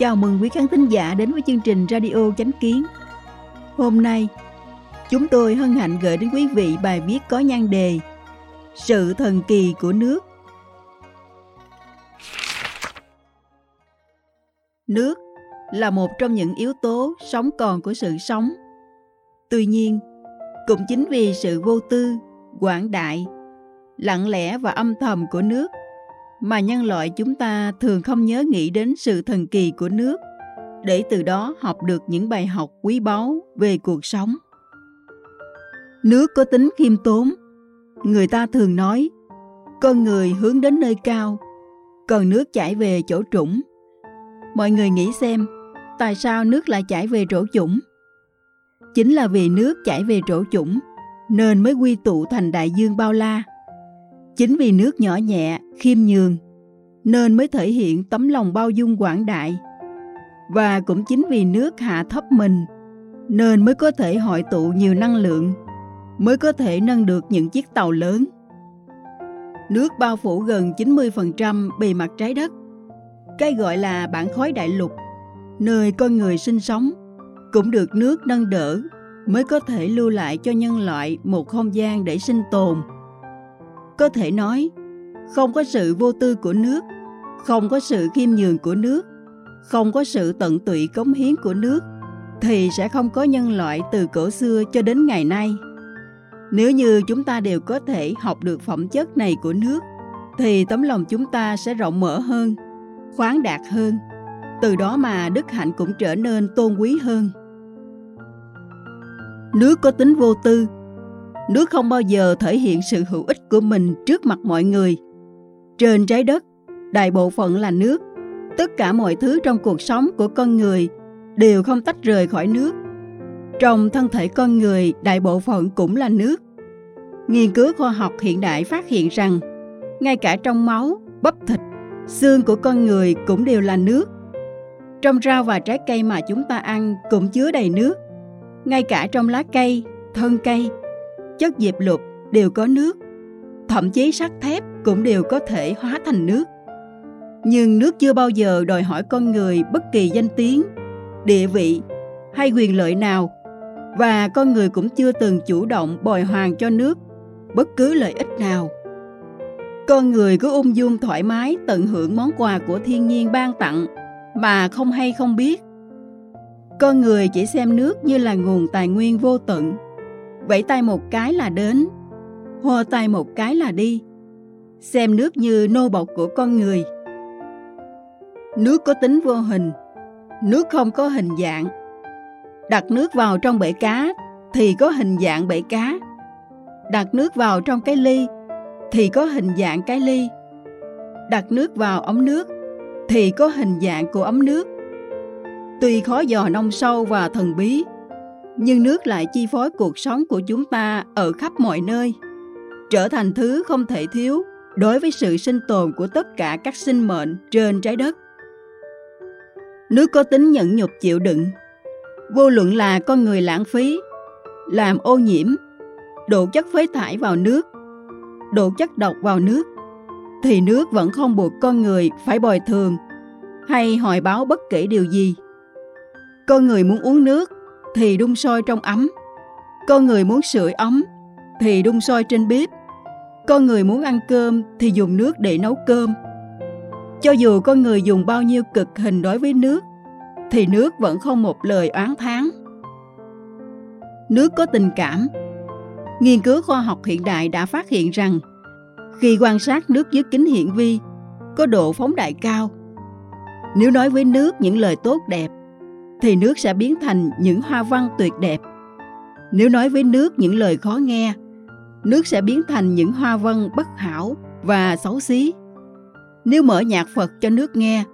Chào mừng quý khán thính giả đến với chương trình Radio Chánh Kiến. Hôm nay, chúng tôi hân hạnh gửi đến quý vị bài viết có nhan đề Sự thần kỳ của nước. Nước là một trong những yếu tố sống còn của sự sống. Tuy nhiên, cũng chính vì sự vô tư, quảng đại, lặng lẽ và âm thầm của nước mà nhân loại chúng ta thường không nhớ nghĩ đến sự thần kỳ của nước để từ đó học được những bài học quý báu về cuộc sống nước có tính khiêm tốn người ta thường nói con người hướng đến nơi cao còn nước chảy về chỗ trũng mọi người nghĩ xem tại sao nước lại chảy về rổ chủng chính là vì nước chảy về rổ chủng nên mới quy tụ thành đại dương bao la Chính vì nước nhỏ nhẹ, khiêm nhường, nên mới thể hiện tấm lòng bao dung quảng đại. Và cũng chính vì nước hạ thấp mình, nên mới có thể hội tụ nhiều năng lượng, mới có thể nâng được những chiếc tàu lớn. Nước bao phủ gần 90% bề mặt trái đất. Cái gọi là bản khối đại lục, nơi con người sinh sống, cũng được nước nâng đỡ mới có thể lưu lại cho nhân loại một không gian để sinh tồn có thể nói, không có sự vô tư của nước, không có sự khiêm nhường của nước, không có sự tận tụy cống hiến của nước, thì sẽ không có nhân loại từ cổ xưa cho đến ngày nay. Nếu như chúng ta đều có thể học được phẩm chất này của nước, thì tấm lòng chúng ta sẽ rộng mở hơn, khoáng đạt hơn. Từ đó mà đức hạnh cũng trở nên tôn quý hơn. Nước có tính vô tư, nước không bao giờ thể hiện sự hữu ích của mình trước mặt mọi người. Trên trái đất, đại bộ phận là nước. Tất cả mọi thứ trong cuộc sống của con người đều không tách rời khỏi nước. Trong thân thể con người, đại bộ phận cũng là nước. Nghiên cứu khoa học hiện đại phát hiện rằng, ngay cả trong máu, bắp thịt, xương của con người cũng đều là nước. Trong rau và trái cây mà chúng ta ăn cũng chứa đầy nước. Ngay cả trong lá cây, thân cây, chất diệp lục đều có nước. Thậm chí sắt thép cũng đều có thể hóa thành nước. Nhưng nước chưa bao giờ đòi hỏi con người bất kỳ danh tiếng, địa vị hay quyền lợi nào và con người cũng chưa từng chủ động bồi hoàn cho nước bất cứ lợi ích nào. Con người cứ ung dung thoải mái, tận hưởng món quà của thiên nhiên ban tặng. Mà không hay không biết. Con người chỉ xem nước như là nguồn tài nguyên vô tận. Vẫy tay một cái là đến. Hô tay một cái là đi. Xem nước như nô bộc của con người. Nước có tính vô hình. Nước không có hình dạng. Đặt nước vào trong bể cá thì có hình dạng bể cá. Đặt nước vào trong cái ly thì có hình dạng cái ly. Đặt nước vào ống nước, thì có hình dạng của ống nước. Tuy khó dò nông sâu và thần bí, nhưng nước lại chi phối cuộc sống của chúng ta ở khắp mọi nơi, trở thành thứ không thể thiếu đối với sự sinh tồn của tất cả các sinh mệnh trên trái đất. Nước có tính nhẫn nhục chịu đựng, vô luận là con người lãng phí, làm ô nhiễm đổ chất phế thải vào nước đổ chất độc vào nước thì nước vẫn không buộc con người phải bồi thường hay hỏi báo bất kể điều gì con người muốn uống nước thì đun sôi trong ấm. Con người muốn sưởi ấm thì đun sôi trên bếp. Con người muốn ăn cơm thì dùng nước để nấu cơm. Cho dù con người dùng bao nhiêu cực hình đối với nước, thì nước vẫn không một lời oán thán. Nước có tình cảm. Nghiên cứu khoa học hiện đại đã phát hiện rằng khi quan sát nước dưới kính hiển vi có độ phóng đại cao, nếu nói với nước những lời tốt đẹp thì nước sẽ biến thành những hoa văn tuyệt đẹp. Nếu nói với nước những lời khó nghe, nước sẽ biến thành những hoa văn bất hảo và xấu xí. Nếu mở nhạc Phật cho nước nghe,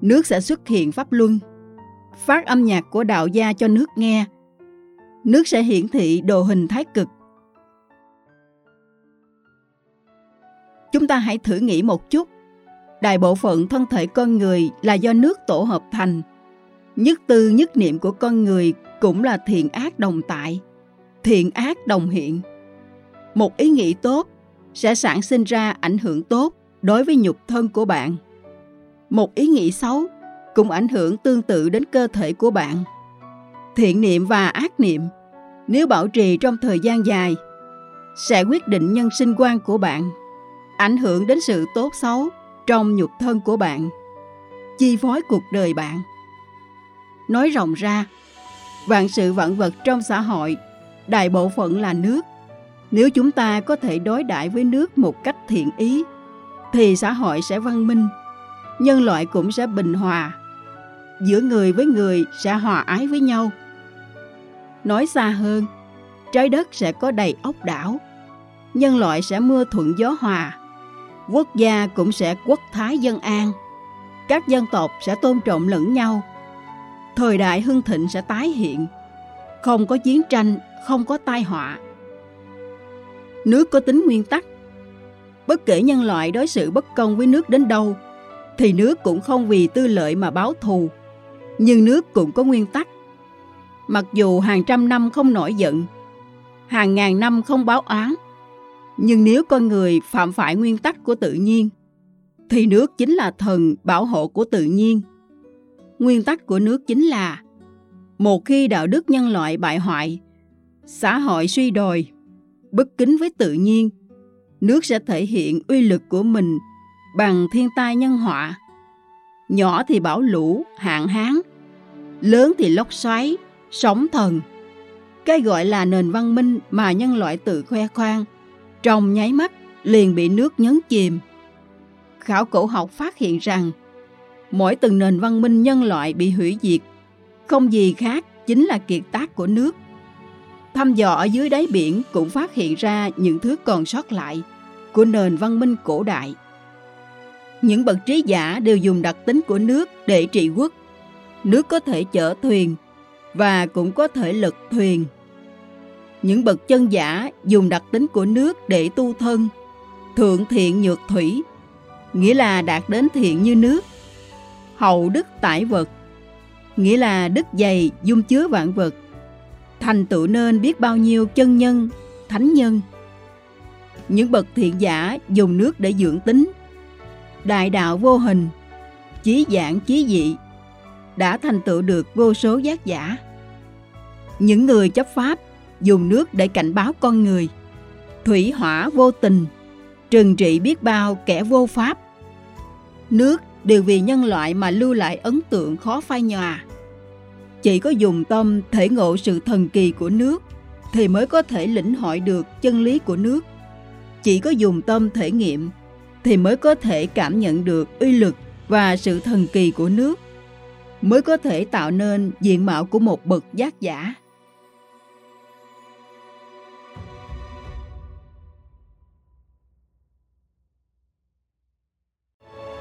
nước sẽ xuất hiện pháp luân. Phát âm nhạc của đạo gia cho nước nghe, nước sẽ hiển thị đồ hình thái cực. Chúng ta hãy thử nghĩ một chút. Đại bộ phận thân thể con người là do nước tổ hợp thành. Nhất tư nhất niệm của con người cũng là thiện ác đồng tại, thiện ác đồng hiện. Một ý nghĩ tốt sẽ sản sinh ra ảnh hưởng tốt đối với nhục thân của bạn. Một ý nghĩ xấu cũng ảnh hưởng tương tự đến cơ thể của bạn. Thiện niệm và ác niệm nếu bảo trì trong thời gian dài sẽ quyết định nhân sinh quan của bạn, ảnh hưởng đến sự tốt xấu trong nhục thân của bạn, chi phối cuộc đời bạn. Nói rộng ra, vạn sự vạn vật trong xã hội, đại bộ phận là nước. Nếu chúng ta có thể đối đãi với nước một cách thiện ý, thì xã hội sẽ văn minh, nhân loại cũng sẽ bình hòa, giữa người với người sẽ hòa ái với nhau. Nói xa hơn, trái đất sẽ có đầy ốc đảo, nhân loại sẽ mưa thuận gió hòa, quốc gia cũng sẽ quốc thái dân an, các dân tộc sẽ tôn trọng lẫn nhau, thời đại hưng thịnh sẽ tái hiện, không có chiến tranh, không có tai họa. Nước có tính nguyên tắc, bất kể nhân loại đối xử bất công với nước đến đâu, thì nước cũng không vì tư lợi mà báo thù. Nhưng nước cũng có nguyên tắc. Mặc dù hàng trăm năm không nổi giận, hàng ngàn năm không báo oán, nhưng nếu con người phạm phải nguyên tắc của tự nhiên, thì nước chính là thần bảo hộ của tự nhiên. Nguyên tắc của nước chính là một khi đạo đức nhân loại bại hoại, xã hội suy đồi, bất kính với tự nhiên, nước sẽ thể hiện uy lực của mình bằng thiên tai nhân họa. Nhỏ thì bão lũ, hạn hán, lớn thì lốc xoáy, sóng thần. Cái gọi là nền văn minh mà nhân loại tự khoe khoang trong nháy mắt liền bị nước nhấn chìm. Khảo cổ học phát hiện rằng mỗi từng nền văn minh nhân loại bị hủy diệt, không gì khác chính là kiệt tác của nước. Thăm dò ở dưới đáy biển cũng phát hiện ra những thứ còn sót lại của nền văn minh cổ đại. Những bậc trí giả đều dùng đặc tính của nước để trị quốc. Nước có thể chở thuyền và cũng có thể lật thuyền những bậc chân giả dùng đặc tính của nước để tu thân, thượng thiện nhược thủy, nghĩa là đạt đến thiện như nước, hậu đức tải vật, nghĩa là đức dày dung chứa vạn vật, thành tựu nên biết bao nhiêu chân nhân, thánh nhân. Những bậc thiện giả dùng nước để dưỡng tính, đại đạo vô hình, chí giảng chí dị, đã thành tựu được vô số giác giả. Những người chấp pháp dùng nước để cảnh báo con người. Thủy hỏa vô tình, trừng trị biết bao kẻ vô pháp. Nước đều vì nhân loại mà lưu lại ấn tượng khó phai nhòa. Chỉ có dùng tâm thể ngộ sự thần kỳ của nước thì mới có thể lĩnh hội được chân lý của nước. Chỉ có dùng tâm thể nghiệm thì mới có thể cảm nhận được uy lực và sự thần kỳ của nước, mới có thể tạo nên diện mạo của một bậc giác giả.